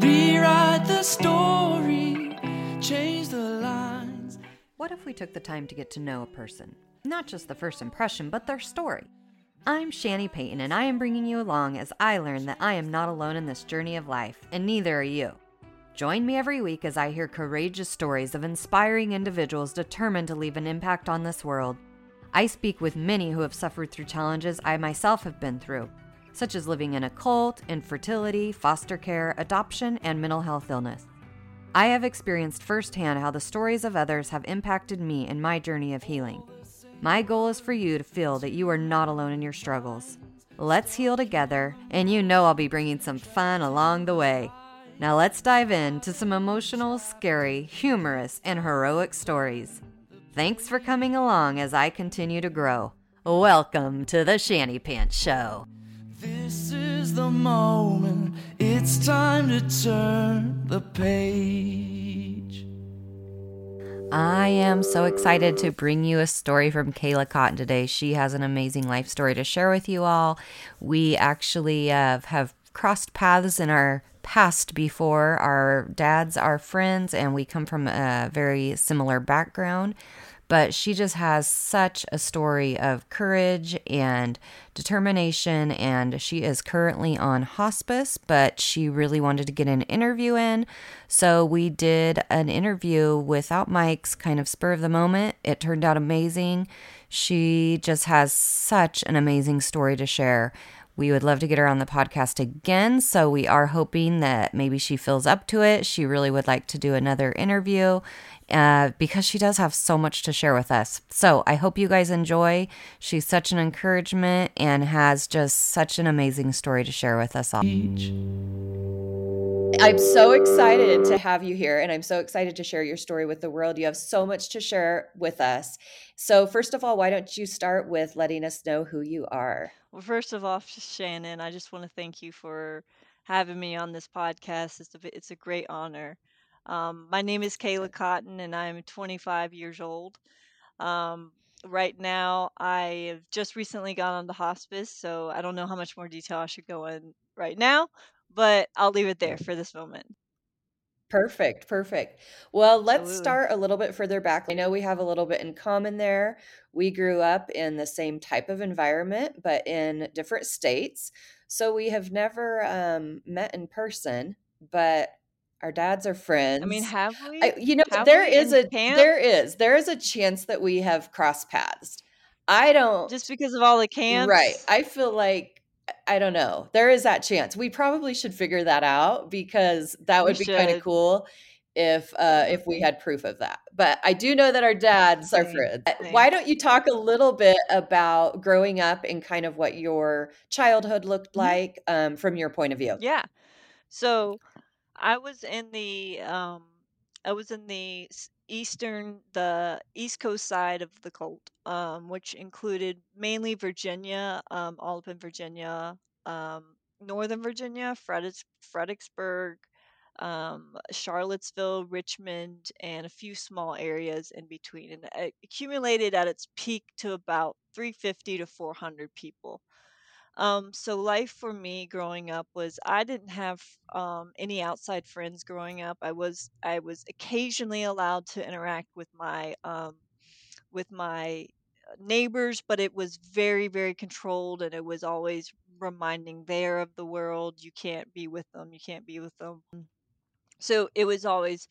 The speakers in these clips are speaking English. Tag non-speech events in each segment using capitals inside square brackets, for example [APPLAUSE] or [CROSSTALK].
Rewrite the story. Change the lines. What if we took the time to get to know a person? Not just the first impression, but their story. I'm Shani Payton, and I am bringing you along as I learn that I am not alone in this journey of life, and neither are you. Join me every week as I hear courageous stories of inspiring individuals determined to leave an impact on this world. I speak with many who have suffered through challenges I myself have been through, such as living in a cult, infertility, foster care, adoption, and mental health illness. I have experienced firsthand how the stories of others have impacted me in my journey of healing. My goal is for you to feel that you are not alone in your struggles. Let's heal together, and you know I'll be bringing some fun along the way. Now let's dive into some emotional, scary, humorous, and heroic stories. Thanks for coming along as I continue to grow. Welcome to the Shanty Pants Show. This is the moment. It's time to turn the page. I am so excited to bring you a story from Kayla Cotten today. She has an amazing life story to share with you all. We actually uh, have crossed paths in our past before. Our dads are friends, and we come from a very similar background. But she just has such a story of courage and determination, and she is currently on hospice, but she really wanted to get an interview in. So we did an interview without mics, kind of spur of the moment. It turned out amazing. She just has such an amazing story to share. We would love to get her on the podcast again. So we are hoping that maybe she fills up to it. She really would like to do another interview uh, because she does have so much to share with us. So I hope you guys enjoy. She's such an encouragement and has just such an amazing story to share with us all. I'm so excited to have you here, and I'm so excited to share your story with the world. You have so much to share with us. So, first of all, why don't you start with letting us know who you are? Well, first of all, Shannon, I just want to thank you for having me on this podcast. It's a, it's a great honor. Um, my name is Kayla Cotten, and I'm 25 years old. Um, right now, I have just recently gone on the hospice, so I don't know how much more detail I should go in right now, but I'll leave it there for this moment. Perfect, perfect. Well, let's Absolutely. start a little bit further back. I know we have a little bit in common there. We grew up in the same type of environment, but in different states. So we have never um, met in person, but our dads are friends. I mean, have we? I, you know, there we is a camp? there is there is a chance that we have crossed paths. I don't Just because of all the camps? Right. I feel like I don't know. There is that chance. We probably should figure that out because that We would be kind of cool if uh if we had proof of that. But I do know that our dads are friends. same. Why don't you talk a little bit about growing up and kind of what your childhood looked Mhm. like um from your point of view? Yeah. So I was in the um I was in the eastern, the East Coast side of the cult, um, which included mainly Virginia, um, all up in Virginia, um, Northern Virginia, Fredericks- Fredericksburg, um, Charlottesville, Richmond, and a few small areas in between, and it accumulated at its peak to about 350 to 400 people. Um, so life for me growing up was I didn't have um, any outside friends growing up. I was I was occasionally allowed to interact with my um, with my uh, neighbors, but it was very very controlled, and it was always reminding there of the world. You can't be with them. You can't be with them. So it was always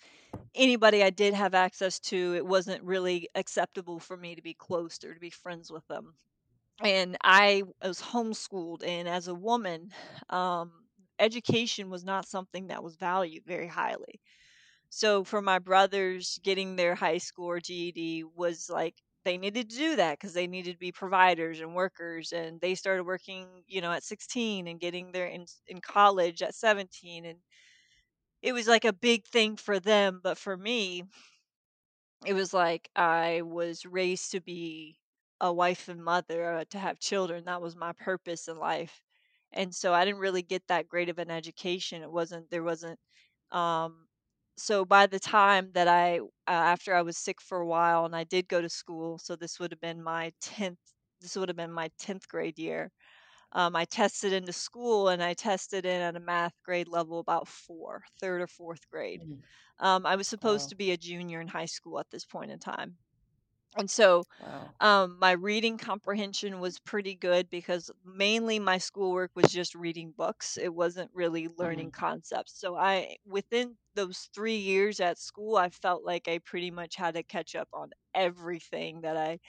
anybody I did have access to. It wasn't really acceptable for me to be close or to be friends with them and I was homeschooled, and as a woman, um, education was not something that was valued very highly. So for my brothers, getting their high school or GED was like they needed to do that because they needed to be providers and workers, and they started working, you know, at 16 and getting their in in college at 17, and it was like a big thing for them. But for me, it was like I was raised to be a wife and mother, uh, to have children. That was my purpose in life. And so I didn't really get that great of an education. It wasn't, there wasn't, um, so by the time that I, uh, after I was sick for a while and I did go to school, so this would have been my 10th, this would have been my 10th grade year. Um, I tested into school and I tested in at a math grade level about four, third or fourth grade. Mhm. Um, I was supposed Wow. to be a junior in high school at this point in time. And so Wow. um, my reading comprehension was pretty good because mainly my schoolwork was just reading books. It wasn't really learning Mhm. concepts. So I, within those three years at school, I felt like I pretty much had to catch up on everything that I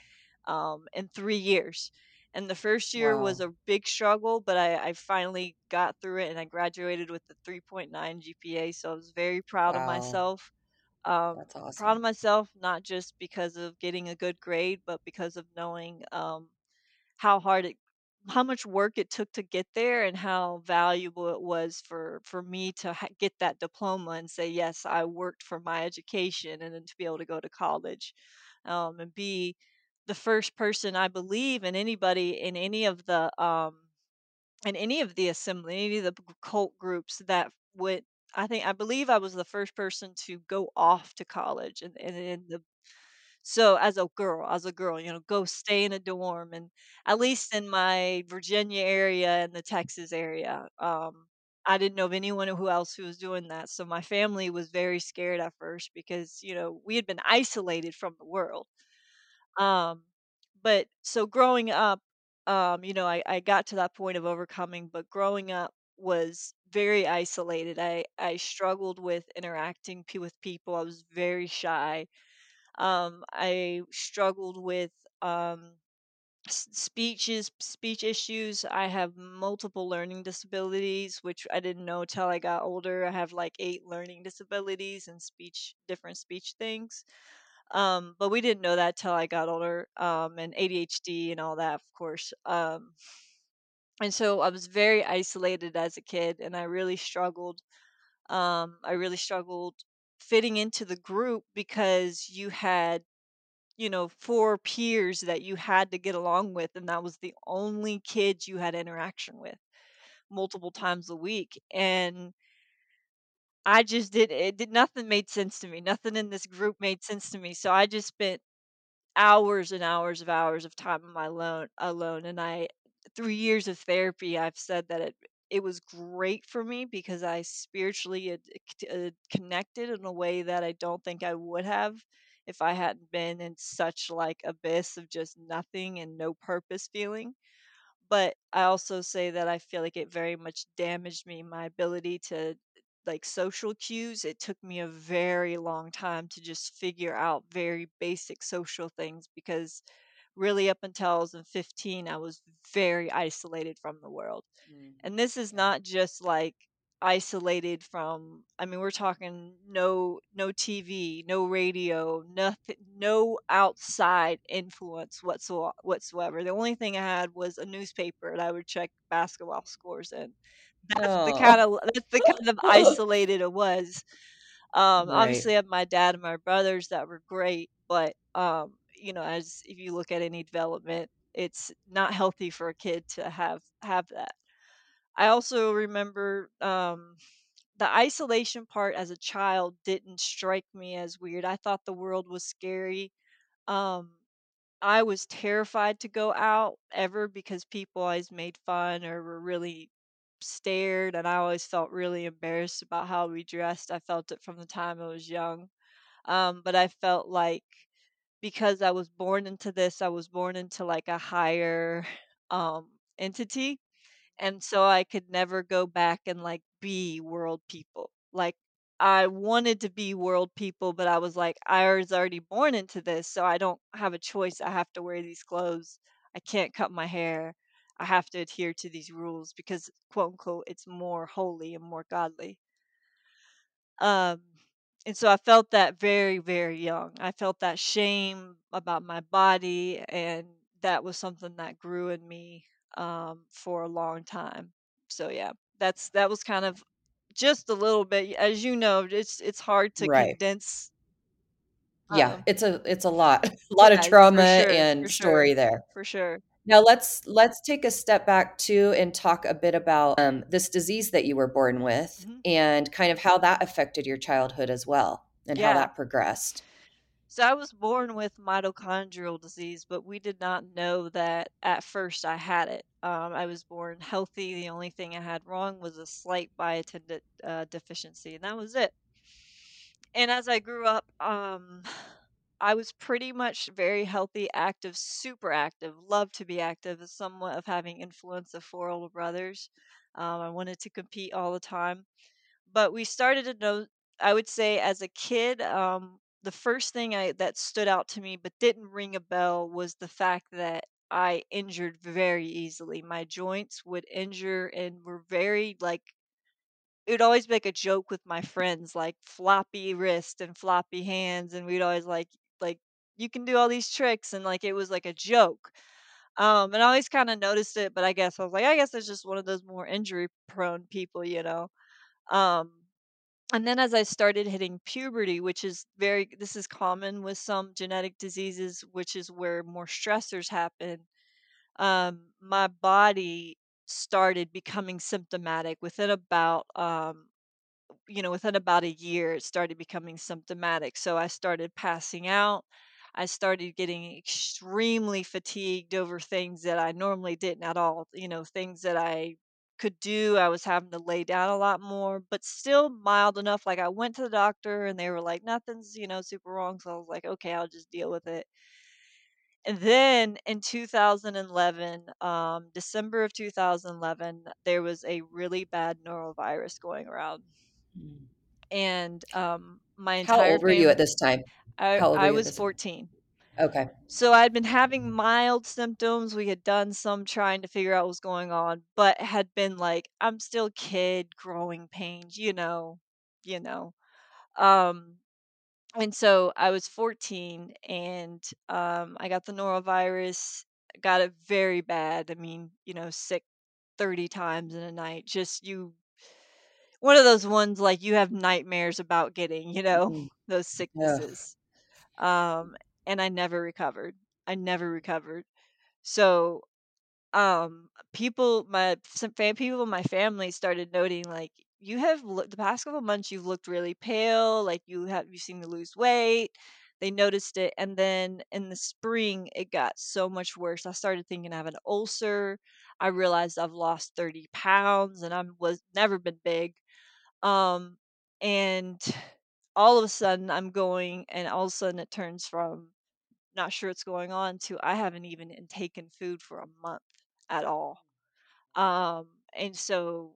um, in three years. And the first year was Wow. a big struggle, but I, I finally got through it and I graduated with a 3.9 GPA. So I was very proud of Wow. myself. Um, That's proud awesome. of myself, not just because of getting a good grade, but because of knowing um, how hard it how much work it took to get there and how valuable it was for for me to ha- get that diploma and say yes i worked for my education and then to be able to go to college um, and be the first person i believe in anybody in any of the um in any of the assembly any of the cult groups that would i think i believe i was the first person to go off to college and, and in the so as a girl as a girl, you know, go stay in a dorm and at least in my Virginia area and the Texas area, um, I didn't know of anyone who else who was doing that. So my family was very scared at first because, you know, we had been isolated from the world. Um, but so growing up, um, you know, I, I got to that point of overcoming, but growing up was very isolated. I, I struggled with interacting pe- with people. I was very shy um, I struggled with um, s- speeches, speech issues. I have multiple learning disabilities, which I didn't know till I got older. I have like eight learning disabilities and speech, different speech things. Um, but we didn't know that till I got older. Um, and ADHD and all that, of course. Um, and so I was very isolated as a kid, and I really struggled. Um, I really struggled fitting into the group because you had you know, 4 peers that you had to get along with, and that was the only kids you had interaction with multiple times a week, and I just did it did nothing made sense to me, nothing in this group made sense to me, so I just spent hours and hours of hours of time on my alone alone, and I through years of therapy, I've said that it it was great for me because I spiritually connected in a way that I don't think I would have if I hadn't been in such, like, abyss of just nothing and no purpose feeling. But I also say that I feel like it very much damaged me, my ability to like social cues. It took me a very long time to just figure out very basic social things because really up until I was 15, I was very isolated from the world. Mm, And this is not just like isolated from I mean we're talking no no TV, no radio, nothing no outside influence whatso- whatsoever. The only thing I had was a newspaper and I would check basketball scores and That's the kind Oh. of that's the kind of [LAUGHS] isolated it was. Um, Right. obviously, I have my dad and my brothers that were great, but um, you know, as if you look at any development, it's not healthy for a kid to have have that. I also remember um, the isolation part as a child didn't strike me as weird. I thought the world was scary. Um, I was terrified to go out ever because people always made fun or were really stared, and I always felt really embarrassed about how we dressed. I felt it from the time I was young. Um, but I felt like because I was born into this, I was born into like a higher um entity and so I could never go back and like be world people. Like I wanted to be world people, but I was like, I was already born into this, so I don't have a choice. I have to wear these clothes. I can't cut my hair. I have to adhere to these rules because quote unquote it's more holy and more godly. Um and so I felt that very, very young. I felt that shame about my body and that was something that grew in me um, for a long time. So yeah, that's that was kind of just a little bit. As you know, it's it's hard to Right. condense. Yeah, Um, it's a it's a lot. [LAUGHS] A lot of yeah, for trauma sure, and sure, story there. for sure. Now let's let's take a step back too and talk a bit about um, this disease that you were born with Mhm. and kind of how that affected your childhood as well and how that progressed. So I was born with mitochondrial disease, but we did not know that at first I had it. Um, I was born healthy. The only thing I had wrong was a slight biotin de- uh, deficiency, and that was it. And as I grew up, um, I was pretty much very healthy, active, super active, loved to be active, somewhat of having influence of four older brothers. Um, I wanted to compete all the time but we started to know i would say as a kid um, the first thing I, that stood out to me but didn't ring a bell was the fact that i injured very easily my joints would injure and were very like it would always be like a joke with my friends like floppy wrist and floppy hands and we'd always like you can do all these tricks and like it was like a joke um and i always kind of noticed it but i guess i was like i guess it's just one of those more injury prone people you know um and then as I started hitting puberty, which is very this is common with some genetic diseases, which is where more stressors happen, um, my body started becoming symptomatic within about um, you know, within about a year, it started becoming symptomatic. So I started passing out. I started getting extremely fatigued over things that I normally didn't at all. You know, things that I could do, I was having to lay down a lot more, but still mild enough. Like I went to the doctor and they were like, nothing's, you know, super wrong. So I was like, okay, I'll just deal with it. And then in 2011, um, December of 2011, there was a really bad norovirus going around and um, my How entire old were you at this time? I How I was this time? 14. Okay. So I'd been having mild symptoms. We had done some trying to figure out what was going on, but had been like, I'm still kid, growing pains, you know, you know. Um, and so I was 14 and um, I got the norovirus, got it very bad. I mean, you know, sick 30 times in a night. Just you one of those ones like you have nightmares about getting, you know, Mhm. [LAUGHS] those sicknesses. Um, and I never recovered. I never recovered. So, um, people, my some fam people in my family started noting like you have loo- the past couple months you've looked really pale, like you have you seem to lose weight. They noticed it, and then in the spring it got so much worse. I started thinking I have an ulcer. I realized I've lost 30 pounds, and I was never been big. Um, and all of a sudden I'm going and all of a sudden it turns from not sure what's going on to I haven't even taken food for a month at all. Um, and so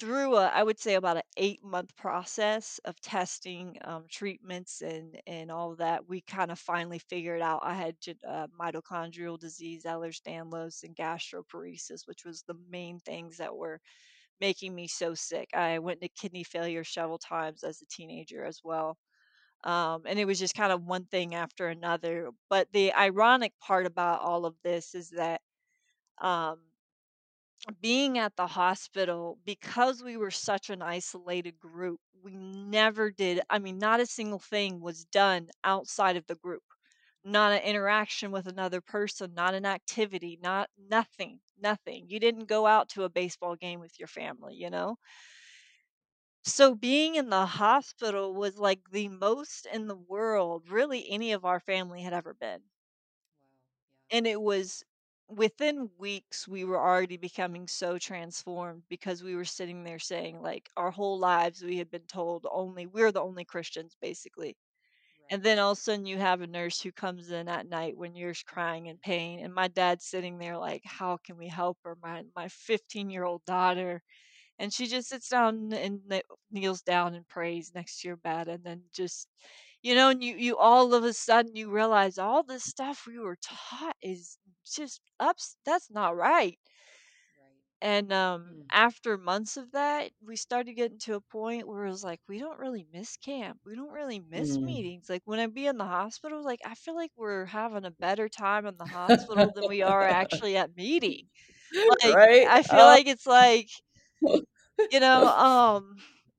through a, I would say about an eight month process of testing, um, treatments, and and all that, we kind of finally figured out I had uh, mitochondrial disease, Ehlers-Danlos, and gastroparesis, which was the main things that were making me so sick. I went into kidney failure several times as a teenager as well. Um, and it was just kind of one thing after another. But the ironic part about all of this is that um, being at the hospital because we were such an isolated group we never did i mean not a single thing was done outside of the group not an interaction with another person not an activity not nothing nothing. You didn't go out to a baseball game with your family you know? So being in the hospital was like the most in the world really any of our family had ever been. And it was within weeks we were already becoming so transformed because we were sitting there saying like our whole lives we had been told only we're the only christians basically and then all of a sudden you have a nurse who comes in at night when you're crying in pain and my dad's sitting there like how can we help her? My my 15 year old daughter. And she just sits down and kneels down and prays next to your bed and then just you know and you you all of a sudden you realize all this stuff we were taught is just ups that's not right and um after months of that we started getting to a point where it was like we don't really miss camp we don't really miss Mm. meetings like when i be in the hospital like i feel like we're having a better time in the hospital than we are [LAUGHS] actually at meeting [LAUGHS] like Right? i feel Oh. like it's like you know um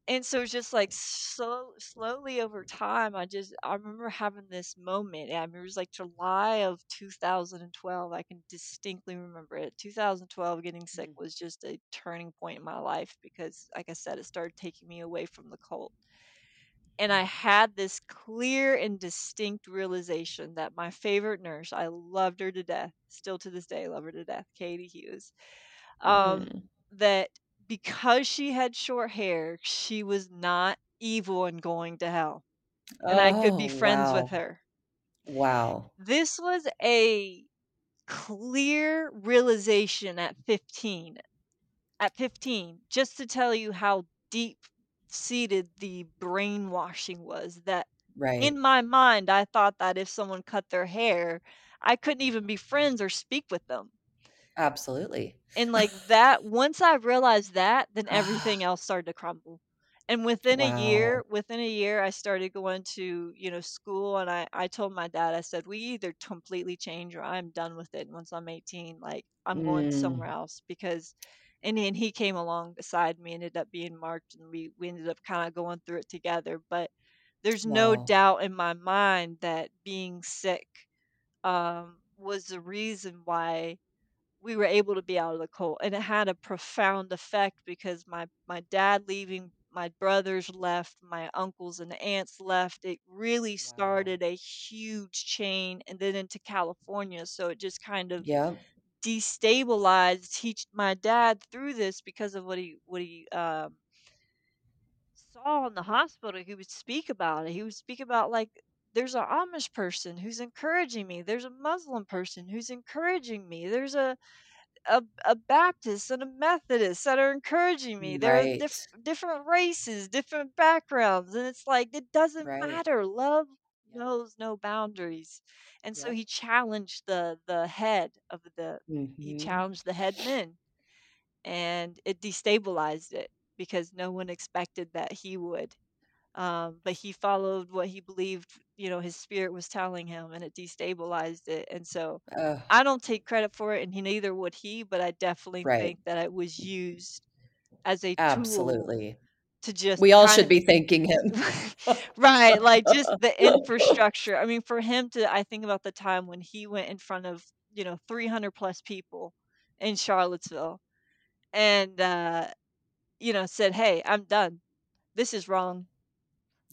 and so it's just like so slowly over time i just i remember having this moment i mean it was like july of 2012 i can distinctly remember it 2012 getting sick was just a turning point in my life because like i said it started taking me away from the cult and i had this clear and distinct realization that my favorite nurse i loved her to death still to this day love her to death katie hughes um Mm. that because she had short hair, she was not evil and going to hell. And I could be Oh, friends wow. with her. Wow. This was a clear realization at 15. At 15, just to tell you how deep seated the brainwashing was that Right. in my mind, I thought that if someone cut their hair, I couldn't even be friends or speak with them. Absolutely. And like [LAUGHS] that, once I realized that, then everything [SIGHS] else started to crumble. And within a year, within a year, I started going to, you know, school and I, I told my dad, I said, we either completely change or I'm done with it. And once I'm 18, like I'm going somewhere Mm. else because, and then he came along beside me, ended up being marked and we, we ended up kind of going through it together. But there's no doubt in my mind that being sick um, was the reason why we were able to be out of the cold and it had a profound effect because my my dad leaving my brothers left my uncles and aunts left it really Wow. started a huge chain and then into california so it just kind of Yep. destabilized he my dad through this because of what he what he um saw in the hospital he would speak about it he would speak about like there's an amish person who's encouraging me there's a muslim person who's encouraging me there's a a, a Baptist and a Methodist that are encouraging me. There are diff- different races, different backgrounds, and it's like it doesn't Right. matter. Love Yep. knows no boundaries, and so he challenged the the head of the he Mhm. challenged the head men, and it destabilized it because no one expected that he would. Um, but he followed what he believed, you know, his spirit was telling him, and it destabilized it. And so Ugh. I don't take credit for it, and he neither would he, but I definitely Right. think that it was used as a tool Absolutely. to just We all should be thanking him. [LAUGHS] right, like just the [LAUGHS] infrastructure. I mean, for him to, I think about the time when he went in front of, you know, 300 plus people in Charlottesville and, uh, you know, said, Hey, I'm done. This is wrong.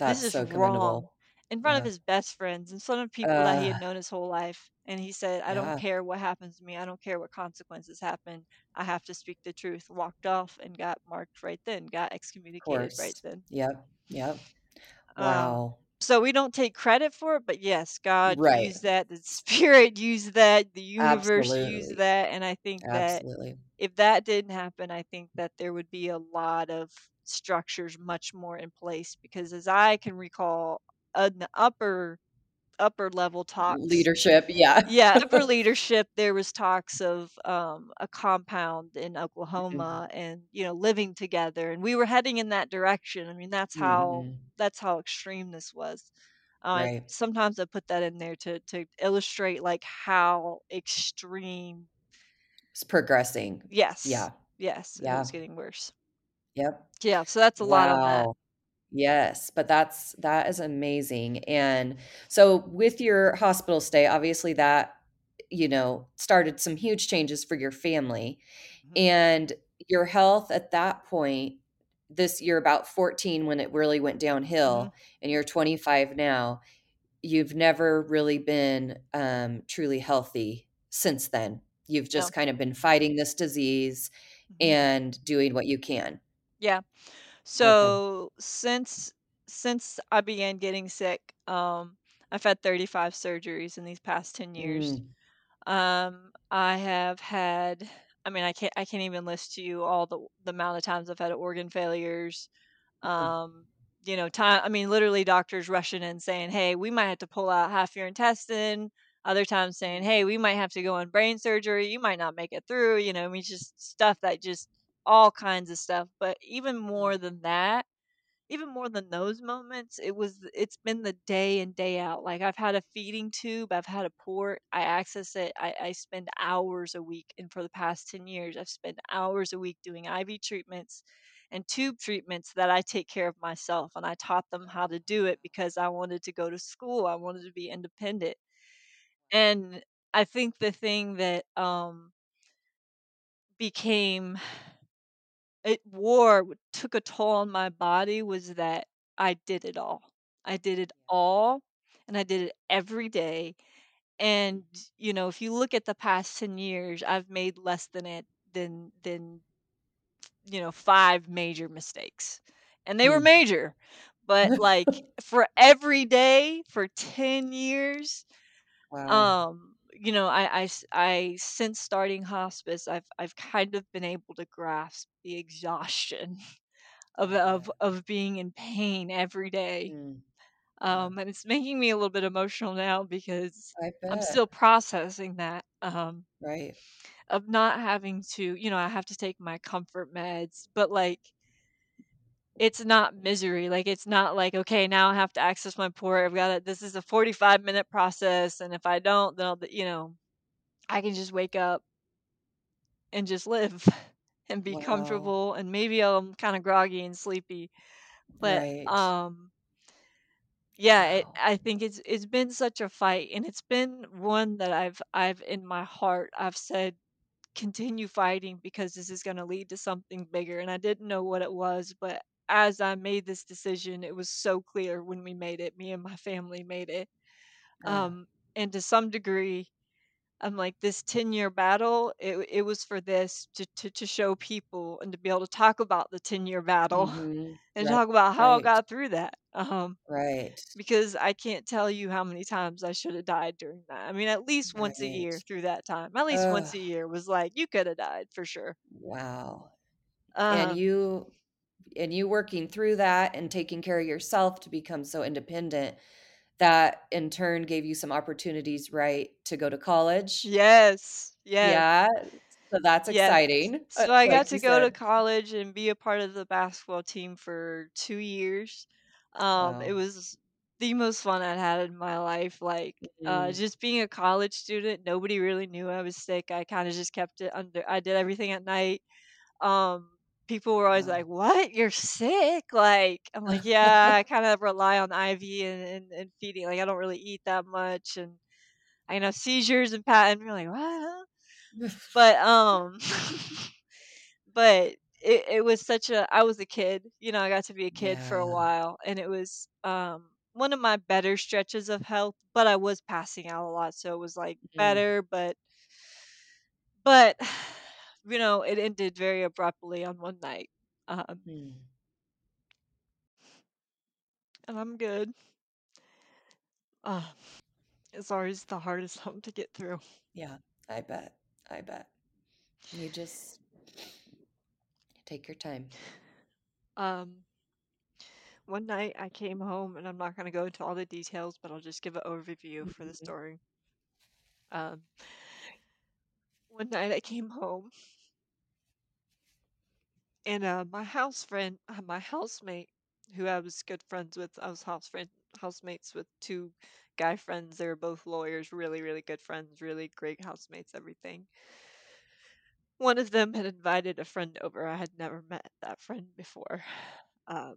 That's This is so wrong. In front of his best friends, in front of people that he had Uh, known his whole life. And he said, I don't care what happens to me. I don't care what consequences happen. I have to speak the truth. Walked off and got marked right then, got excommunicated right then. Yep. Yep. Um, Wow. so we don't take credit for it, but yes, God Right. used that. The Spirit [LAUGHS] used that. The universe used that. And I think that if that didn't happen, I think that there would be a lot of structures much more in place because as I can recall, an upper upper level talks Leadership. Yeah. yeah upper [LAUGHS] leadership there was talks of um, a compound in Mhm. oklahoma and you know living together and we were heading in that direction i mean that's how Mhm. that's how extreme this was uh, Right. sometimes i put that in there to to illustrate like how extreme It's progressing. yes Yeah. Yes, Yeah. was getting worse. Yep. Yeah, so that's a lot on that. Wow. Yes, but that's that is amazing. And so with your hospital stay, obviously that, you know, started some huge changes for your family. Mhm. And your health at that point, this you're about 14 when it really went Mhm. downhill, and you're 25 now. You've never really been um, truly healthy since then. You've No. just kind of been fighting this disease Mhm. and doing what you can. Yeah. Okay. So since since I began getting sick, um, I've had 35 surgeries in these past 10 years. Mm. Um, I have had, I mean, I can't I can't even list to you all the the amount of times I've had organ failures. Um, you know, time. I mean, literally doctors rushing in saying, "Hey, we might have to pull out half your intestine." Other times saying, "Hey, we might have to go on brain surgery. You might not make it through." You know, I mean, just stuff that just all kinds of stuff. But even Mm. more than that, even more than those moments, it was it's been the day in day out. Like I've had a feeding tube, I've had a port, I access it. I, I spend hours a week, and for the past ten years, I've spent hours a week doing IV treatments and tube treatments that I take care of myself. And I taught them how to do it because I wanted to go to school. I wanted to be independent. And I think the thing that um became it wore took a toll on my body was that I did it all. I did it all and I did it every day. And you know, if you look at the past 10 years, I've made less than it than than you know, 5 major mistakes. And they were Mm. major. But [LAUGHS] like for every day for 10 years, Wow. um you know I I since starting hospice i've i've kind of been able to grasp the exhaustion [LAUGHS] of of of being in pain every day Mm. Um and it's making me a little bit emotional now because I i'm still processing that um Right. of not having to you know i have to take my comfort meds but like it's not misery like it's not like okay now i have to access my port i've got it. this is a 45 minute process and if i don't then I'll, you know I can just wake up and just live [LAUGHS] and be Wow. comfortable and maybe I'm kind of groggy and sleepy. But Right. um yeah, it, I think it's it's been such a fight and it's been one that I've I've in my heart I've said continue fighting because this is going to lead to something bigger and I didn't know what it was, but as I made this decision, it was so clear when we made it. Me and my family made it. Yeah. Um and to some degree I'm like this 10 year battle, it it was for this to, to to show people and to be able to talk about the 10 year battle Mhm. [LAUGHS] and Right. talk about how I got through that. Um, Right. because I can't tell you how many times I should have died during that. I mean, at least once a year through that time. At least once a year was like you could have died for sure. Wow. And Um, you and you working through that and taking care of yourself to become so independent, that in turn gave you some opportunities, right, to go to college? yes, yes. Yeah. So that's Yes. exciting, uh, So I got like you to go to college and be a part of the basketball team for 2 years. Um, it was the most fun I'd had in my life. Like, uh, Mm. just being a college student, nobody really knew I was sick. I kind of just kept it under. I did everything at night. Um, people were always like, "What? You're sick?" Like, I'm like, "Yeah, I [LAUGHS] kind of rely on IV and, and, and feeding. Like, I don't really eat that much, and I have seizures and pat." And you're like, "What?" But um [LAUGHS] but it, it was such a I was a kid, you know, I got to be a kid for a while and it was um one of my better stretches of health, but I was passing out a lot, so it was like Mm. better, but but you know, it ended very abruptly on one night. Um Mm. and I'm good. Uh, it's always the hardest [LAUGHS] something to get through. Yeah, I bet. I bet. You just take your time. Um one night I came home and I'm not going to go into all the details, but I'll just give an overview for the Mhm. story. Um one night I came home and uh, my house friend, uh, my housemate, who I was good friends with, I was house friend, housemates with two guy friends. They were both lawyers, really, really good friends, really great housemates, everything. one of them had invited a friend over. I had never met that friend before. [SIGHS] Um,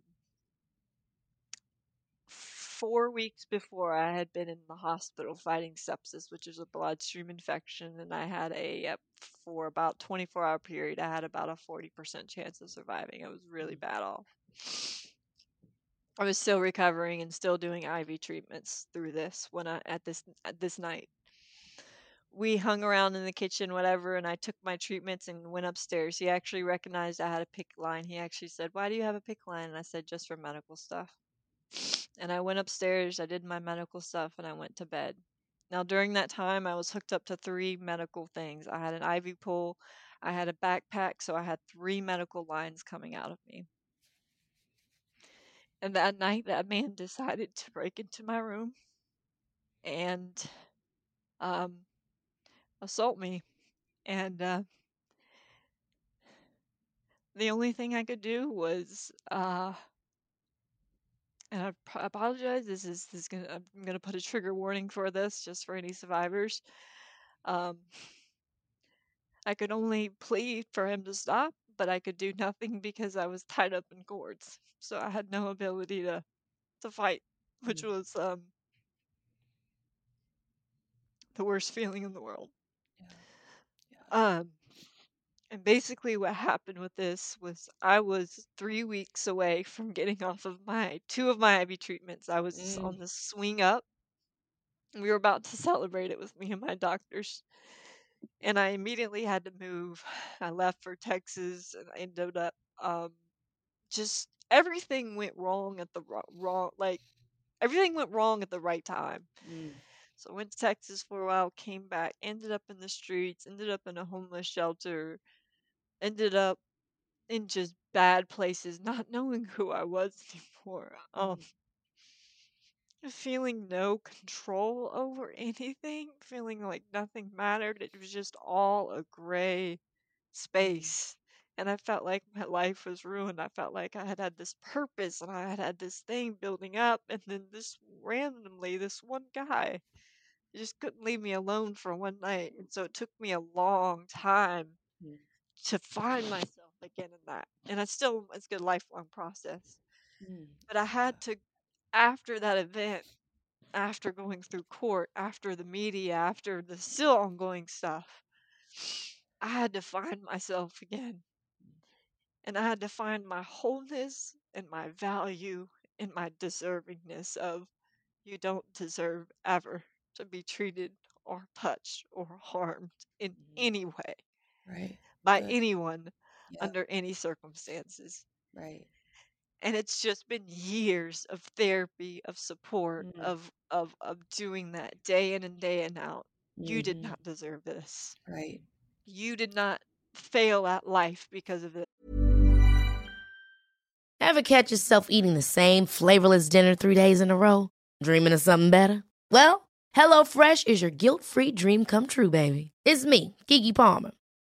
four weeks before, I had been in the hospital fighting sepsis, which is a bloodstream infection, and I had a for about 24 hour period. I had about a 40% chance of surviving. I was really mm-hmm. bad off. I was still recovering and still doing IV treatments through this when I at this at this night. We hung around in the kitchen, whatever, and I took my treatments and went upstairs. He actually recognized I had a PICC line. He actually said, "Why do you have a PICC line?" And I said, "Just for medical stuff." And I went upstairs. I did my medical stuff, and I went to bed. Now during that time, I was hooked up to three medical things. I had an IV pole, I had a backpack, so I had three medical lines coming out of me. And that night, that man [LAUGHS] decided to break into my room and um, assault me. And uh, the only thing I could do was, uh, and I p- apologize. This is this is gonna I'm gonna put a trigger warning for this, just for any survivors. Um, I could only plead for him to stop, but I could do nothing because I was tied up in cords. So I had no ability to to fight, which was um the worst feeling in the world. Um, and basically what happened with this was I was three weeks away from getting off of my two of my IV treatments. I was on the swing up. We were about to celebrate it with me and my doctors. And I immediately had to move. [SIGHS] I left for Texas and I ended up um just everything went wrong at the wrong, wrong like everything went wrong at the right time. So I went to Texas for a while, came back, ended up in the streets, ended up in a homeless shelter, ended up in just bad places, not [LAUGHS] knowing who I was anymore. Um, mm-hmm. feeling no control over anything, feeling like nothing mattered. It was just all a gray mm-hmm. space. And I felt like my life was ruined. I felt like I had had this purpose and I had had this thing building up. And then this randomly, this one guy just couldn't leave me alone for one night. And so it took me a long time mm-hmm. To find myself again in that. And I still, it's a lifelong process. Mm. But I had to, after that event, after going through court, after the media, after the still ongoing stuff, I had to find myself again. And I had to find my wholeness and my value and my deservingness of you don't deserve ever to be treated or touched or harmed in mm. any way Right. By Good. anyone Yep. under any circumstances. Right. And it's just been years of therapy, of support, Mm. of of of doing that day in and day in out. You did Mhm. not deserve this. Right. You did not fail at life because of it. Ever catch yourself eating the same flavorless dinner three days in a row? Dreaming of something better? Well, HelloFresh is your guilt free dream come true, baby. It's me, Keke Palmer.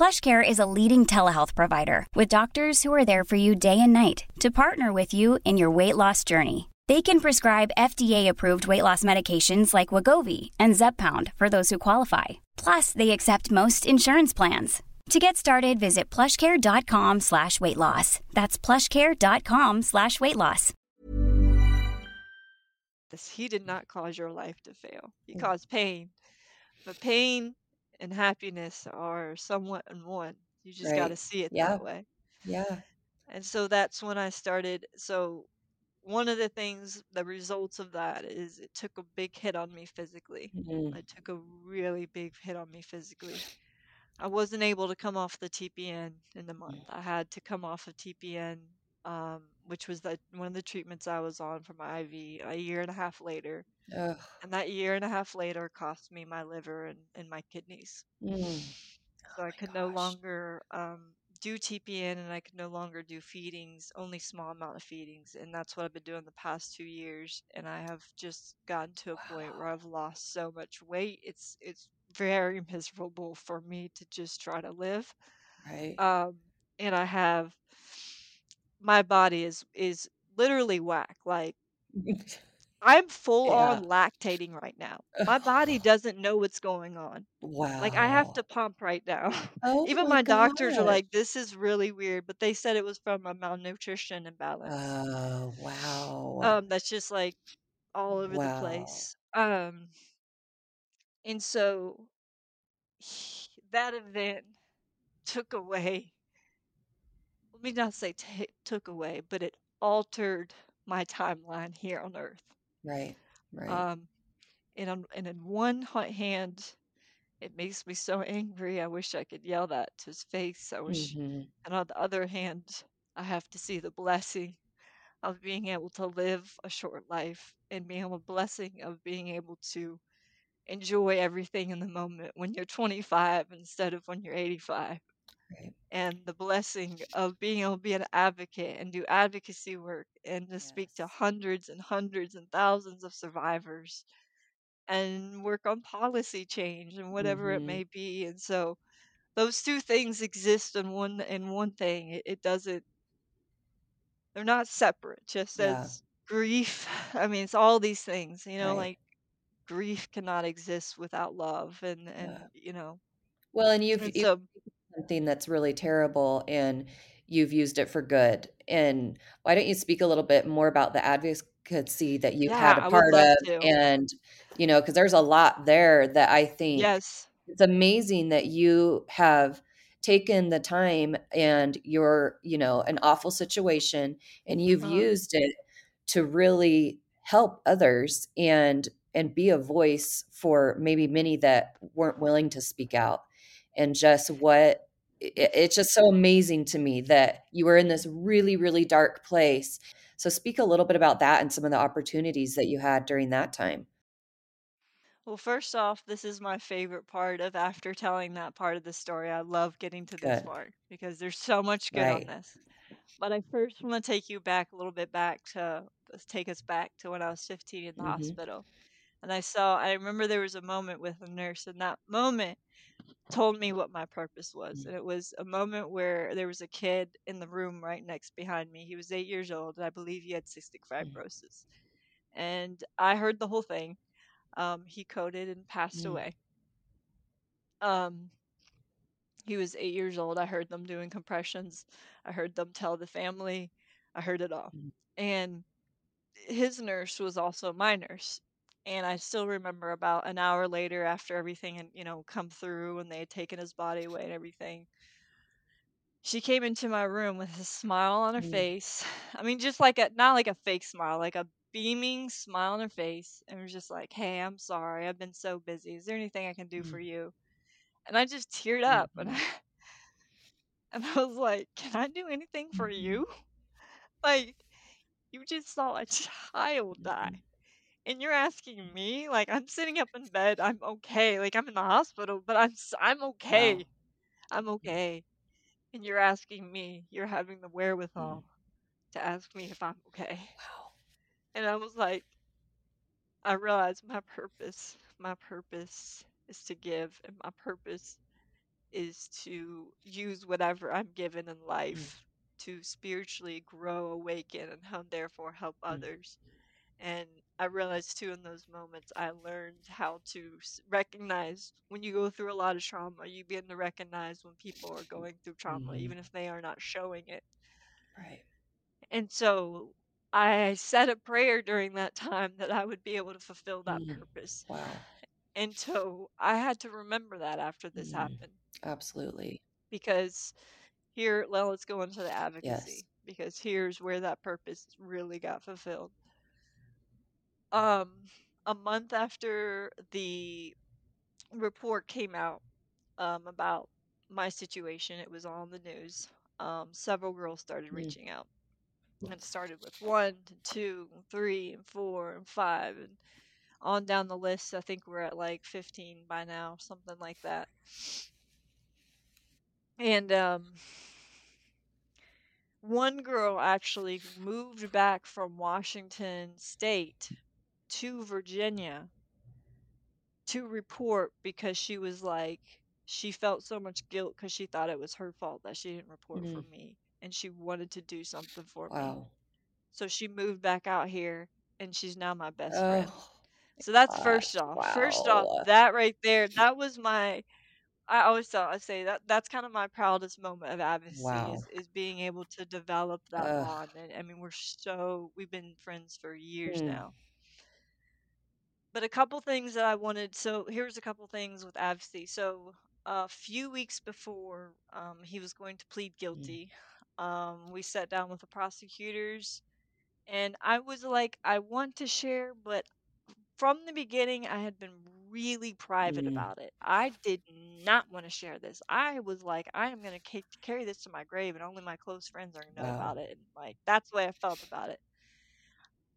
PlushCare is a leading telehealth provider with doctors who are there for you day and night to partner with you in your weight loss journey. They can prescribe FDA-approved weight loss medications like Wegovy and Zepbound for those who qualify. Plus, they accept most insurance plans. To get started, visit plushcare.com slash weight loss. That's plushcare.com slash weight loss. He did not cause your life to fail. He caused pain. But pain and happiness are somewhat in one. You just got to Right. see it Yeah. that way. Yeah. And so that's when I started. So one of the things, the results of that is it took a big hit on me physically. Mhm. It took a really big hit on me physically. I wasn't able to come off the TPN in the month. I had to come off of TPN, um, which was the, one of the treatments I was on for my IV a year and a half later. Ugh. And that year and a half later cost me my liver and, and my kidneys. Mm. So I could no longer um, do TPN and I could no longer do feedings, only small amount of feedings, and that's what I've been doing the past two years. And I have just gotten to a wow. point where I've lost so much weight. It's it's very [LAUGHS] miserable for me to just try to live. Right. Um, and I have my body is is literally whack. Like [LAUGHS] I'm full Yeah. on lactating right now. My body [LAUGHS] doesn't know what's going on. Wow. Like I have to pump right now. [LAUGHS] Oh Even my my doctors are like, "This is really weird," but they said it was from a malnutrition imbalance. Oh, wow. Um, that's just like all over the place. Um, and so that event took away, let me not say ta took away, but it altered my timeline here on Earth. Right. Right. Um, and on and in one ha- hand, it makes me so angry. I wish I could yell that to his face. I wish. Mhm. And on the other hand, I have to see the blessing of being able to live a short life and being able blessing of being able to enjoy everything in the moment when you're 25 instead of when you're 85 Right. and the blessing of being able to be an advocate and do advocacy work and to speak to hundreds and hundreds and thousands of survivors and work on policy change and whatever it Mhm. may be and so those two things exist in one in one thing it, it doesn't they're not separate just Yeah. as grief [SIGHS] i mean it's all these things you know Right. like grief cannot exist without love and and Yeah. you know Well, and you've and you've so taken something that's really terrible and you've used it for good. And why don't you speak a little bit more about the advocacy that you've yeah had a part of to and you know, because there's a lot there that I think yes it's amazing that you have taken the time and you're, you know, an awful situation and you've uh-huh. used it to really help others and and be a voice for maybe many that weren't willing to speak out and just what it, it's just so amazing to me that you were in this really really dark place so speak a little bit about that and some of the opportunities that you had during that time Well, first off, this is my favorite part of after telling that part of the story. I love getting to this good part because there's so much good on this. But I first want to take you back a little bit back to take us back to when I was 15 in the hmm hospital. And I saw, I remember there was a moment with a nurse, and that moment told me what my purpose was. And it was a moment where there was a kid in the room right next behind me. He was eight years old, and I believe he had cystic fibrosis. And I heard the whole thing. Um, he coded and passed Mm. away. Um, he was eight years old. I heard them doing compressions. I heard them tell the family. I heard it all. Mm. And his nurse was also my nurse. And I still remember about an hour later after everything had, you know, come through and they had taken his body away and everything. She came into my room with a smile on her Mm. face. [SIGHS] I mean, just like a, not like a fake smile, like a beaming smile on her face. And was just like, hey, I'm sorry. I've been so busy. Is there anything I can do for Mm. you? And I just teared up and. I, [LAUGHS] and I was like, can I do anything for Mhm. you? [LAUGHS] Like, you just saw a child die. And you're asking me, like, I'm sitting up in bed, I'm okay. Like, I'm in the hospital, but I'm i'm Wow. okay. I'm Mm. okay. And you're asking me, you're having the Mm. wherewithal to ask me if I'm okay. Wow. And I was like, I realized my purpose, my purpose is to give, and my purpose is to use whatever I'm given in Mm. life to spiritually grow, awaken, and how therefore help Mm. others. And I realized too in those moments, I learned how to recognize when you go through a lot of trauma, you begin to recognize when people are going through trauma, Mhm. even if they are not showing it. Right. And so I said a prayer during that time that I would be able to fulfill that Mm. purpose. Wow. And so I had to remember that after this Mm. happened Absolutely. because here, well, let's go into the advocacy Yes. advocacy because here's where that purpose really got fulfilled. Um, a month after the report came out um, about my situation, it was on the news. Um, several girls started Mm. reaching out. And it started with one, two, three, and two, and three, and four, and five, and on down the list. I think we're at like 15 by now, something like that. And um, one girl actually moved back from Washington State to Virginia to report because she was like she felt so much guilt because she thought it was her fault that she didn't report for Mhm. me and she wanted to do something for me. So she moved back out here and she's now my best friend. So that's first off. First off, that right there, that was my I always thought I say that that's kind of my proudest moment of advocacy Wow. is, is being able to develop that Ugh. bond. And I mean, we're so we've been friends for years Mm. now. But a couple things that I wanted. So here's a couple things with advocacy. So a few weeks before um, he was going to plead guilty, um, we sat down with the prosecutors, and I was like, I want to share, but from the beginning, I had been really private Mm. about it. I did not want to share this. I was like, I am going to carry this to my grave, and only my close friends are going to know Wow. about it. And like, that's the way I felt about it.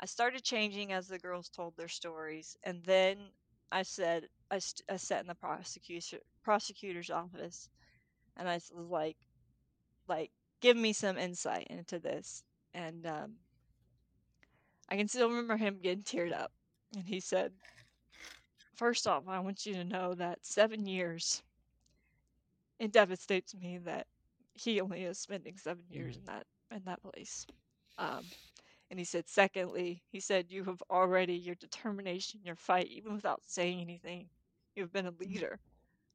I started changing as the girls told their stories, and then I said, I, st- I sat in the prosecutor prosecutor's office, and I was like, like, give me some insight into this. And um, I can still remember him getting teared up, and he said, First off, I want you to know that seven years, it devastates me that he only is spending seven years in that in that place. Um, and he said, secondly, he said, you have already your determination, your fight, even without saying anything. You've been a leader.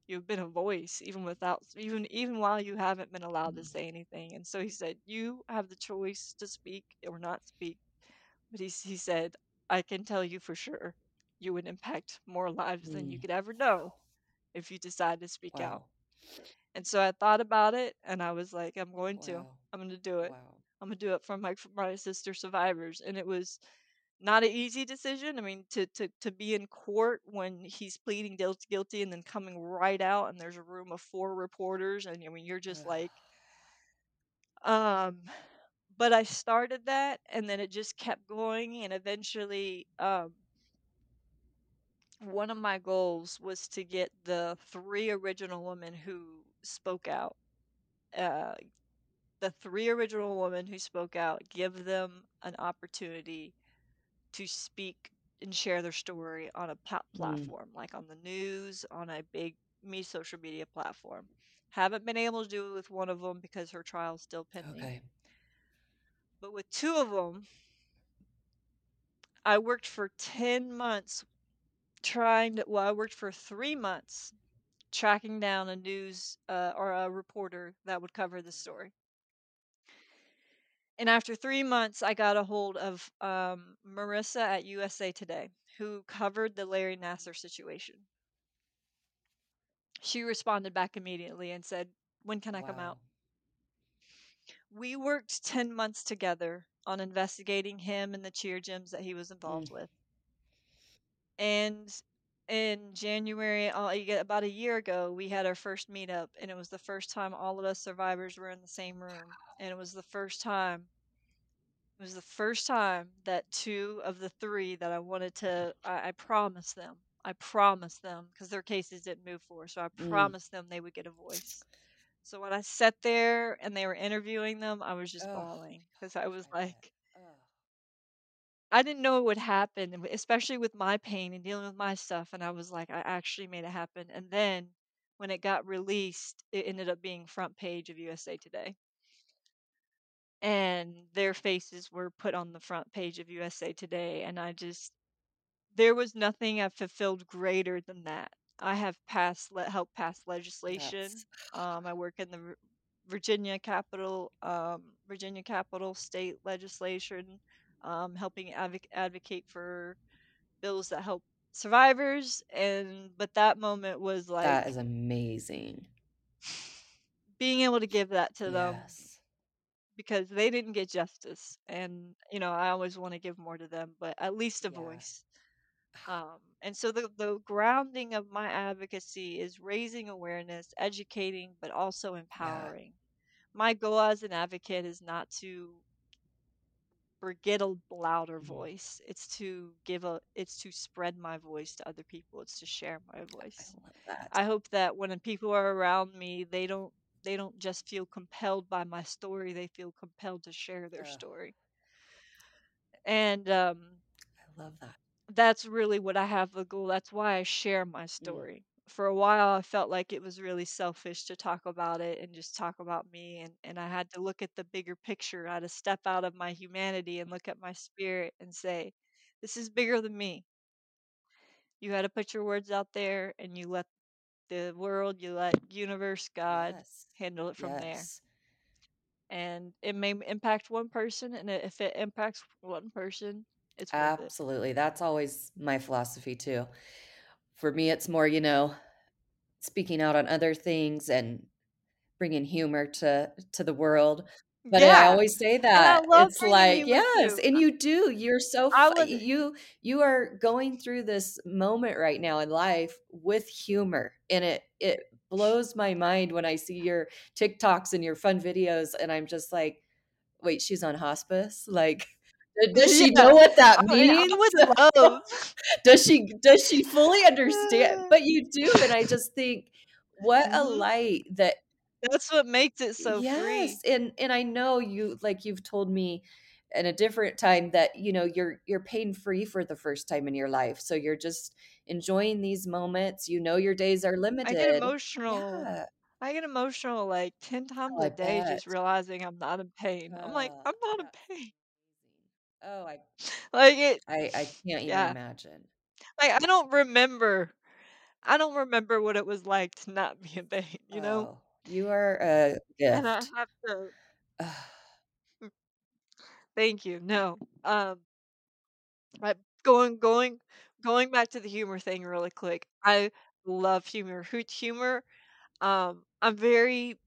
You've been a voice, even without even even while you haven't been allowed to say anything. And so he said, you have the choice to speak or not speak. But he he said, I can tell you for sure, you would impact more lives than you Mm. could ever know if you decide to speak out. And so I thought about it and I was like, I'm going to. I'm going to do it. Wow. I'm going to do it for my my sister survivors. And it was not an easy decision. I mean, to to to be in court when he's pleading guilty and then coming right out and there's a room of four reporters and I mean, you're just like um but I started that and then it just kept going and eventually um one of my goals was to get the three original women who spoke out uh the three original women who spoke out give them an opportunity to speak and share their story on a Mm. platform like on the news on a big me social media platform haven't been able to do it with one of them because her trial's still pending Okay. but with two of them i worked for 10 months trying to well i worked for three months tracking down a news uh, or a reporter that would cover the story and after three months i got a hold of um, marissa at usa today who covered the larry nassar situation. She responded back immediately and said when can i come out? We worked 10 months together on investigating him and the cheer gyms that he was involved Mm. with. And in January, uh, about a year ago, we had our first meetup, and it was the first time all of us survivors were in the same room, and it was the first time. It was the first time that two of the three that I wanted to, I, I promised them, I promised them, because their cases didn't move forward, so I Mm. promised them they would get a voice. So when I sat there and they were interviewing them, I was just Ugh. bawling because I was I bet. like. I didn't know it would happen, and especially with my pain and dealing with my stuff. And I was like, I actually made it happen. And then when it got released, it ended up being front page of USA Today. And their faces were put on the front page of USA Today. And I just, there was nothing I've fulfilled greater than that. I have passed, le- helped pass legislation. That's Um, I work in the Virginia Capital, um, Virginia Capital State legislation, um, helping advoc- advocate for bills that help survivors. And but that moment was like that is amazing. being able to give that to them Yes. because they didn't get justice, and you know I always want to give more to them, but at least a Yeah. voice. Um, and so the, the grounding of my advocacy is raising awareness, educating, but also Yeah. empowering. My goal as an advocate is not to get a louder Mm. voice. It's to give a it's to spread my voice to other people. It's to share my I voice. that. I hope that when people are around me, they don't they don't just feel compelled by my story, they feel compelled to share their Ugh. story. And um I love that. that's really what I have the goal. That's why I share my Mm. story. For a while, I felt like it was really selfish to talk about it and just talk about me. And, and I had to look at the bigger picture. I had to step out of my humanity and look at my spirit and say, this is bigger than me. You got to put your words out there and you let the world, you let universe, God Yes. handle it from there. Yes. And it may impact one person. And if it impacts one person, it's worth it. Absolutely. That's always my philosophy too. For me, it's more, you know, speaking out on other things and bringing humor to to the world. But I always say that. It's like, yes, too. and you do. You're so would, you you are going through this moment right now in life with humor. And it it blows my mind when I see your TikToks and your fun videos and I'm just like, wait, she's on hospice? Like does she yeah. know what that I, mean, I means? would [LAUGHS] does she does she fully understand? But you do and I just think what a hmm light that That's what makes it so Yes, free. and and I know you like you've told me in a different time that you know you're you're pain free for the first time in your life. So you're just enjoying these moments. You know your days are limited. I get emotional. Yeah. I get emotional like 10 times Oh, I a day bet. just realizing I'm not in pain. I'm like, Oh, I'm not in pain. Oh, I Like it, I I can't even yeah. imagine. Like I don't remember. I don't remember what it was like to not be a pain, you know? Oh, you are a And I gift. have to, mm, thank you. No. Um, I, going, going, going back to the humor thing really quick. I love humor. Hoot humor. Um, I'm very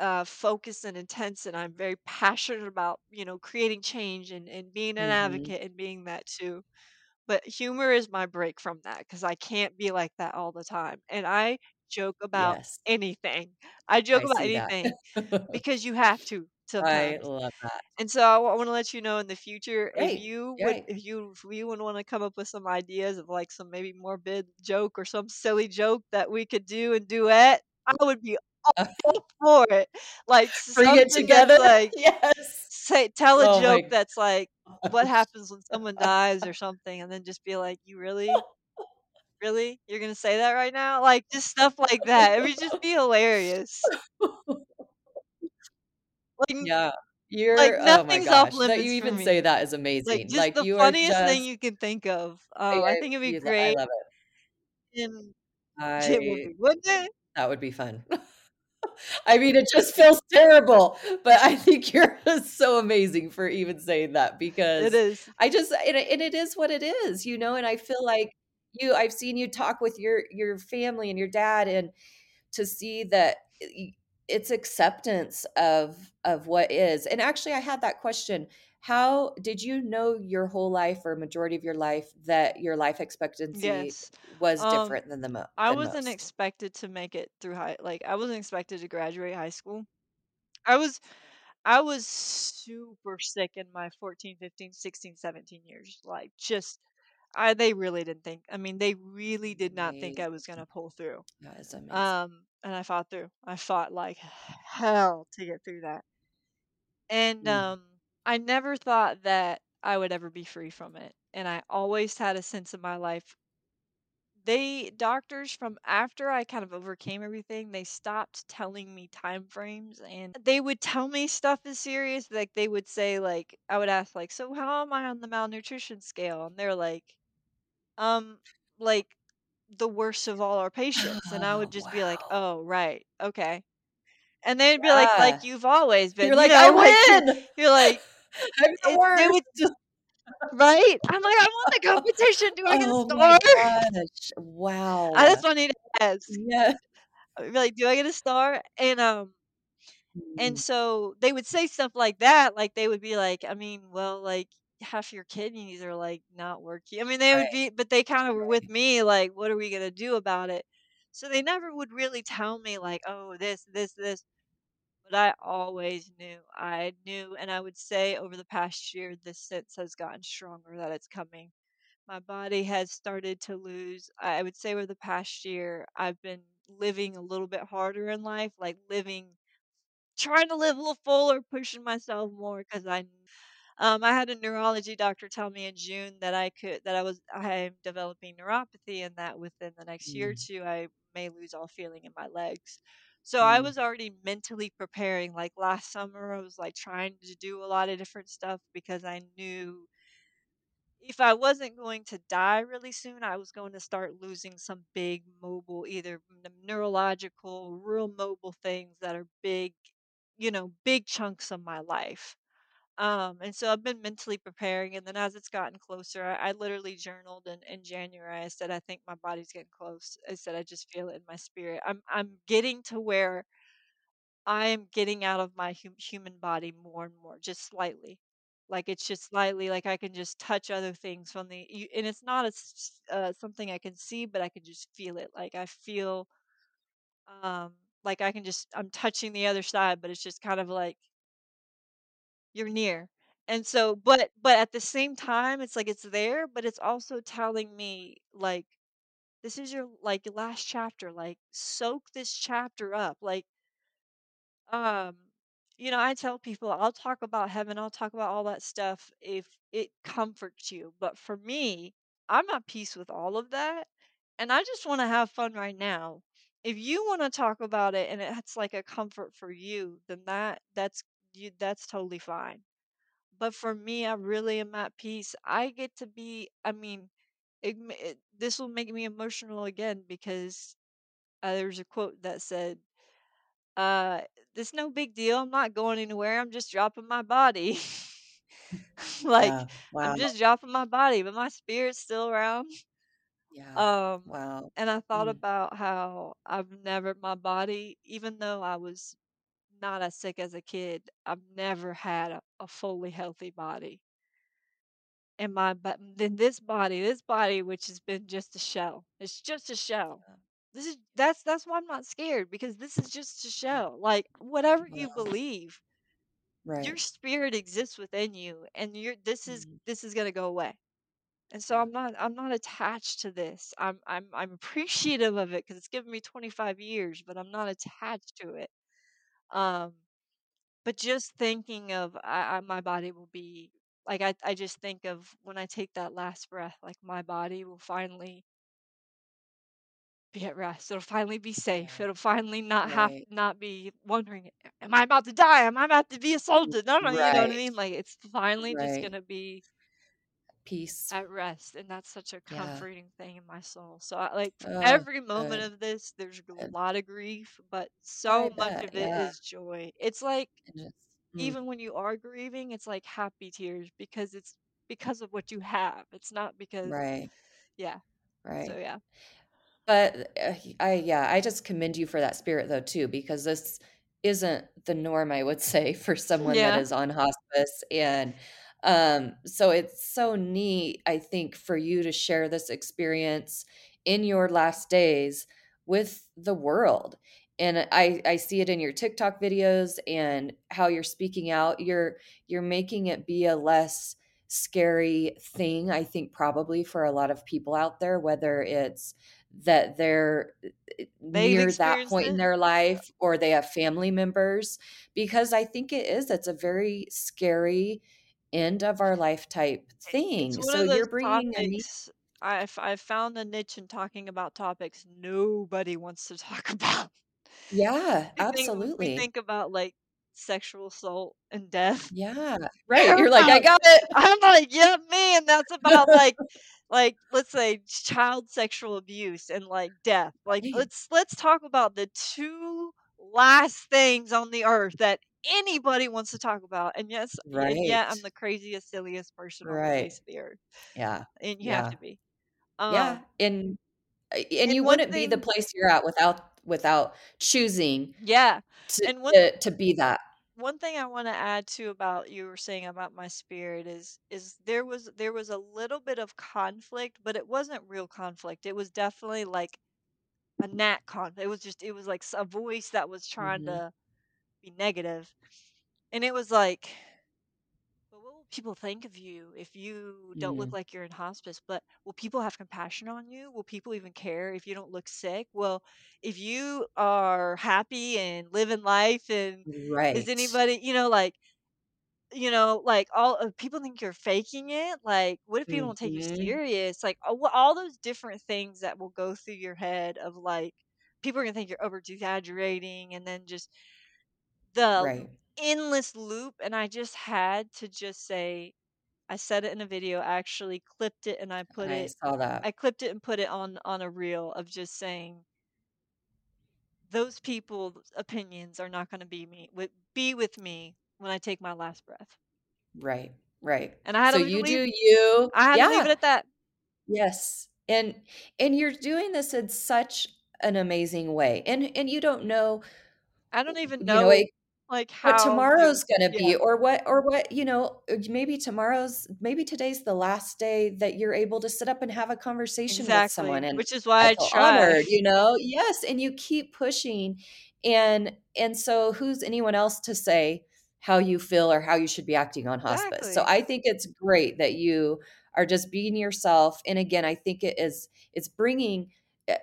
uh, focused and intense, and I'm very passionate about you know creating change and, and being an Mhm. advocate and being that too. But humor is my break from that because I can't be like that all the time. And I joke about Yes, anything. I joke I about see that. anything [LAUGHS] because you have to I sometimes. love that. And so I want to let you know in the future if Great. you would if you if you would want to come up with some ideas of like some maybe morbid joke or some silly joke that we could do and duet, I would be [LAUGHS] all for it. Like Bring it together. like [LAUGHS] Yes. say tell a Oh joke that's like what happens when someone [LAUGHS] dies or something and then just be like, You really? Really? You're gonna say that right now? Like just stuff like that. It would just be hilarious. Like Yeah. You're oh my nothing's off gosh, that you even say that is Like amazing. just Like, the you are funniest thing you can think of. I Um, I I think it'd be you I great love it. and it would be, wouldn't it? that would be fun. I mean, it just feels terrible, but I think you're [LAUGHS] so amazing for even saying that because it is. I just and it and it is what it is, you know, and I feel like you I've seen you talk with your your family and your dad and to see that it's acceptance of of what is. And actually I had that question. How did you know your whole life or majority of your life that your life expectancy Yes. was Um, different than the mo- I than wasn't most? expected to make it through high like I wasn't expected to graduate high school. I was I was super sick in my 14, 15, 16, 17 years. Like just I they really didn't think. I mean, they really did not think I was going to pull through. That is amazing. Um and I fought through. I fought like hell to get through that. And Mm. um I never thought that I would ever be free from it. And I always had a sense in my life they doctors from after I kind of overcame everything, they stopped telling me time frames and they would tell me stuff is serious. Like they would say like I would ask like, "So how am I on the malnutrition scale?" And they're like, "Um like the worst of all our patients." And I would Oh, just be like, "Oh, right. Okay." And they'd be like, "Like you've always been." You're You like, know, "I [LAUGHS] like win. you're like it, would worst." right? I'm like, "I won the [LAUGHS] competition. Do I get a Oh my star?" Wow. I just wanted to ask. Yeah. Like, "Do I get a star?" And, um, and Mhm. so they would say stuff like that, like, they would be like, I mean, well, like, half your kidneys are, like, not working. I mean, they would be but they kinda were with me, like, "What are we gonna do about it?" So they never would really tell me, like, "Oh, this, this, this," but I always knew. I knew, and I would say over the past year, this sense has gotten stronger that it's coming. My body has started to lose I would say over the past year, I've been living a little bit harder in life, like living trying to live a little fuller, pushing myself more because I um, I had a neurology doctor tell me in June that I could that I was I'm developing neuropathy and that within the next year or Mm. two I may lose all feeling in my legs. So I Mm. was already mentally preparing. Like last summer, I was like trying to do a lot of different stuff because I knew if I wasn't going to die really soon, I was going to start losing some big mobile, either n- neurological, real mobile things that are big, you know, big chunks of my life. Um, and so I've been mentally preparing. And then as it's gotten closer, I, I literally journaled in, in January. I said, I think my body's getting close. I said, I just feel it in my spirit. I'm, I'm getting to where I am getting out of my hum- human body more and more, just slightly. Like it's just slightly, like I can just touch other things from the, you, and it's not a s- uh, something I can see, but I can just feel it. Like I feel, um, like I can just, I'm touching the other side, but it's just kind of like you're near. And so, but, but at the same time, it's like it's there, but it's also telling me like this is your like last chapter. Like soak this chapter up. Like Um, you know, I tell people I'll talk about heaven, I'll talk about all that stuff if it comforts you. But for me, I'm at peace with all of that. And I just want to have fun right now. If you want to talk about it and it's like a comfort for you, then that that's you that's totally fine. But for me, I really am at peace. I get to be, I mean, it, it, this will make me emotional again because uh, there's a quote that said, uh, "It's no big deal. I'm not going anywhere. I'm just dropping my body." [LAUGHS] Like, Yeah. I'm Wow. just dropping my body, but my spirit's still around. Yeah. Um, Wow. and I thought Mm. about how I've never my body, even though I was not as sick as a kid, I've never had a, a fully healthy body. And my but then this body, this body which has been just a shell. It's just a shell. This is that's that's why I'm not scared because this is just a shell. Like whatever you believe, your spirit exists within you and you're this is Mm. this is going to go away. And so I'm not I'm not attached to this. I'm I'm I'm appreciative of it cuz it's given me 25 years, but I'm not attached to it. Um but just thinking of I, I my body will be like I I just think of when I take that last breath like my body will finally be at rest. It'll finally be safe. It'll finally not have Right. not be wondering, am I about to die? Am I about to be assaulted? No, no, you know what I mean? Like it's finally just gonna be Peace. at rest, and that's such a Yeah. comforting thing in my soul. So I like Oh, every moment good. of this, there's a Good. lot of grief, but I so much bet. of it Yeah. is joy. It's like just mm. even when you are grieving, it's like happy tears because it's because of what you have. It's not because Right. yeah. Right so yeah. But uh, I, yeah, I just commend you for that spirit though too, because this isn't the norm, I would [LAUGHS] say, for someone that Yeah. is on hospice. And um, so it's so neat, I think, for you to share this experience in your last days with the world. And I, I see it in your TikTok videos and how you're speaking out. You're you're making it be a less scary thing, I think, probably for a lot of people out there, whether it's that they're eh, They've near that point in their life or they have family members because I think it is it's a very scary end of our life type thing. So you're bringing a topics I've I've found a niche in talking about topics nobody wants to [LAUGHS] talk about. Yeah, We think we absolutely. think about like sexual assault and death. Yeah, [LAUGHS] right. You're like, "I got it." I'm like, yeah, man, that's about like [LAUGHS] like let's say child sexual abuse and like death. Like let's let's talk about the two last things on the earth that anybody wants to talk about. And yes, y- and yet I'm the craziest, silliest person on the Right. face of the earth. Yeah. And you have to be. Yeah, Um and uh, and and you wouldn't be the place you're at without without choosing yeah. to And one to to be that. one thing I want to add too about you were saying about my spirit is is there was there was a little bit of conflict, but it wasn't real conflict. It was definitely like a gnat conflict. It was just it was like a voice that was trying Mhm. to be negative, and it was like, but what will people think of you if you don't look Mm. like you're in hospice? But will people have compassion on you? Will people even care if you don't look sick? Well, if you are happy and living life and right. is anybody, you know, like, you know, like all of people think you're faking it. Like, what if people don't take you Mhm. serious? Like, all, all those different things that will go through your head of like, people are gonna think you're over exaggerating, and then just the Right. endless loop. And I just had to just say, I said it in a video. I actually clipped it and I put I it. saw that. I clipped it and put it on on a reel of just saying those people's opinions are not going to be me with be with me when I take my last breath. Right, right. And I had So to you leave. do you. I had to leave it at that. Yes. And and you're doing this in such an amazing way. And and you don't know I don't even you know, know it like how to. tomorrow's gonna Yeah. be or what or what, you know, uh, maybe tomorrow's maybe today's the last day that you're able to sit up and have a conversation with someone, and Which is why I I try. honored, you know? Yes, and you keep pushing, and and so who's anyone else to say how you feel or how you should be acting on hospice? So I think it's great that you are just being yourself, and again, I think it is it's bringing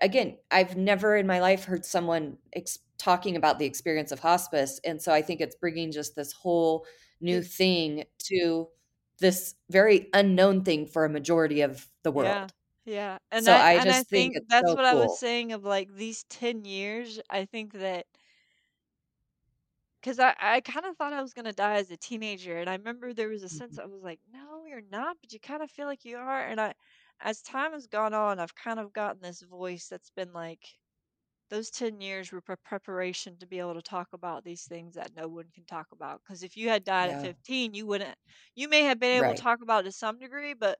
again, I've never in my life heard someone talking about the experience of hospice, and so I think it's bringing just this whole new thing to this very unknown thing for a majority of the world. Yeah. And So I I and I just think think that's so what I was saying of like these 10 years. I think that 'Cause I I kinda thought I was gonna die as a teenager, and I remember there was a sense Mhm. I was like, "No, you're not, but you kinda feel like you are," and I as time has gone on, I've kind of gotten this voice that's been like, those 10 years were pre preparation to be able to talk about these things that no one can talk about. Because if you had died at 15, you wouldn't you may have been able to talk about it to some degree, but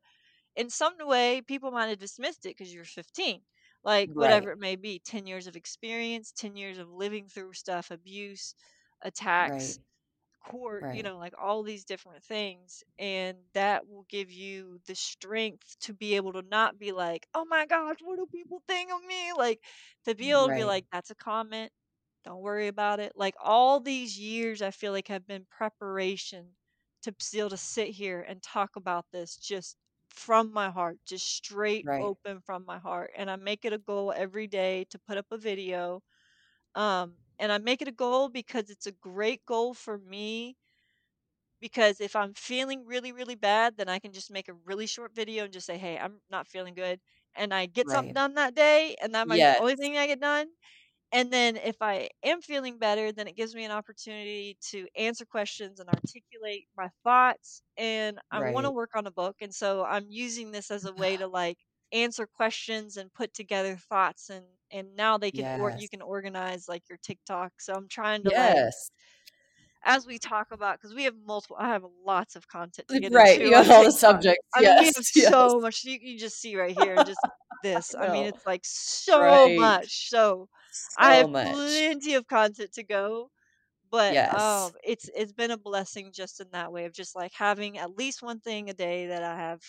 in some way, people might have dismissed it because you're 15. Like, Right. whatever it may be, 10 years of experience, 10 years of living through stuff, abuse, attacks, Right. Court, you know, like all these different things. And that will give you the strength to be able to not be like, oh my gosh, what do people think of me? Like, to be able to be like, that's a comment. Don't worry about it. Like, all these years, I feel like have been preparation to still to sit here and talk about this just from my heart, just straight Right. open from my heart. And I make it a goal every day to put up a video um, and I make it a goal because it's a great goal for me. Because if I'm feeling really, really bad, then I can just make a really short video and just say, hey, I'm not feeling good. And I get something done that day, and that might be the only thing I get done. And then if I am feeling better, then it gives me an opportunity to answer questions and articulate my thoughts. And I want to work on a book. And so I'm using this as a way [SIGHS] to like answer questions and put together thoughts and and now they can or you can organize like your TikTok. So I'm trying to like Yes. as we talk about because we have multiple I have lots of content to get Right, into you have all the subjects. I mean, we Yes, have [LAUGHS] yes. so much you can just see right here just this. I I mean, it's like so Right. much. So I have much. plenty of content to go, but um it's it's been a blessing just in that way of just like having at least one thing a day that I have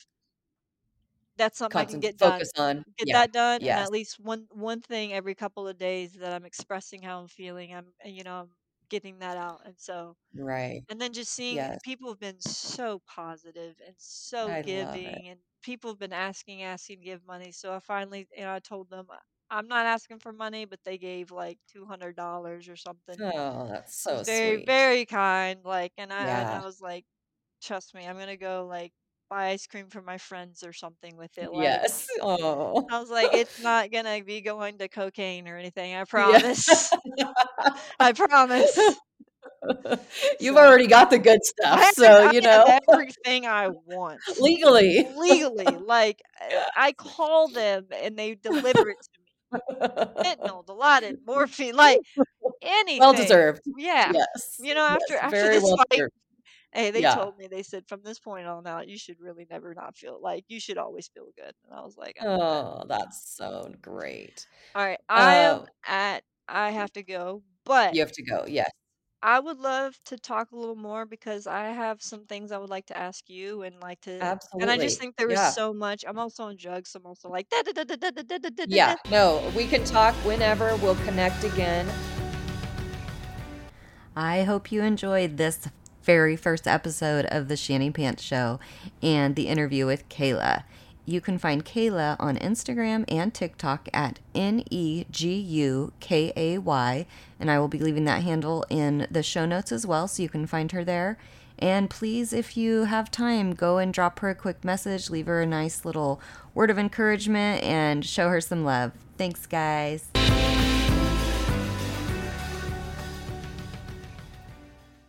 that's something I can get done. on. Get Yeah. that done and Yes. at least one one thing every couple of days that I'm expressing how I'm feeling. I'm eh, you know, I'm getting that out. And so Right. and then just seeing Yes. people have been so positive and so I giving and people have been asking, asking to give money. So I finally, you know, I told them "I- I'm not asking for money, but they gave like two hundred dollars or something. Oh, that's so very, sweet. very kind. Like, and I and I was like, trust me, I'm gonna go like buy ice cream for my friends or something with it. Like, Yes. Oh. I was like, it's not gonna be going to cocaine or anything. I [LAUGHS] Yeah. promise. [LAUGHS] I promise. [LAUGHS] You've So already got the good stuff, have, so, you know, everything I want legally. legally. Like I I call them and they deliver it to me. Fentanyl, Dilaudid, morphine, like anything. Well deserved. Yeah. Yes. You know, after Yes, after this well fight. Hey, they yeah. told me they said from this point on out, you should really never not feel like you should always feel good. And I was like, oh, that's so great. All right, I um, am at. I have to go, but you have to go. Yes, I would love to talk a little more because I have some things I would like to ask you and like to Absolutely. and I just think there is yeah. so much. I'm also on drugs, so I'm also like da, da, da, da, da, da, da, Yeah. No, we can talk whenever. We'll connect again. I hope you enjoyed this very first episode of the Shanny Pants Show and the interview with Kayla. You can find Kayla on Instagram and TikTok at N E G U K A Y, and I will be leaving that handle in the show notes as well, so you can find her there. And please, if you have time, go and drop her a quick message, leave her a nice little word of encouragement, and show her some love. Thanks, guys.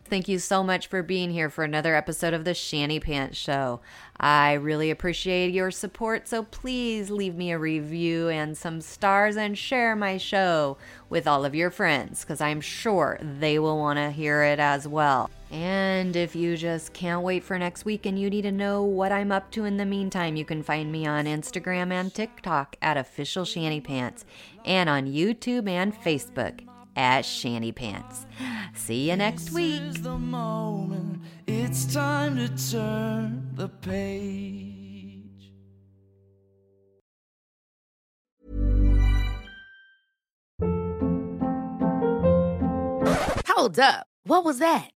Thank you so much for being here for another episode of the Shanny Pants Show. I really appreciate your support, so please leave me a review and some stars and share my show with all of your friends because I'm sure they will want to hear it as well. And if you just can't wait for next week and you need to know what I'm up to in the meantime, you can find me on Instagram and TikTok at Official Shanny Pants and on YouTube and Facebook at Shanny Pants. See you next week. Is the moment. It's time to turn the page. Hold up. What was that?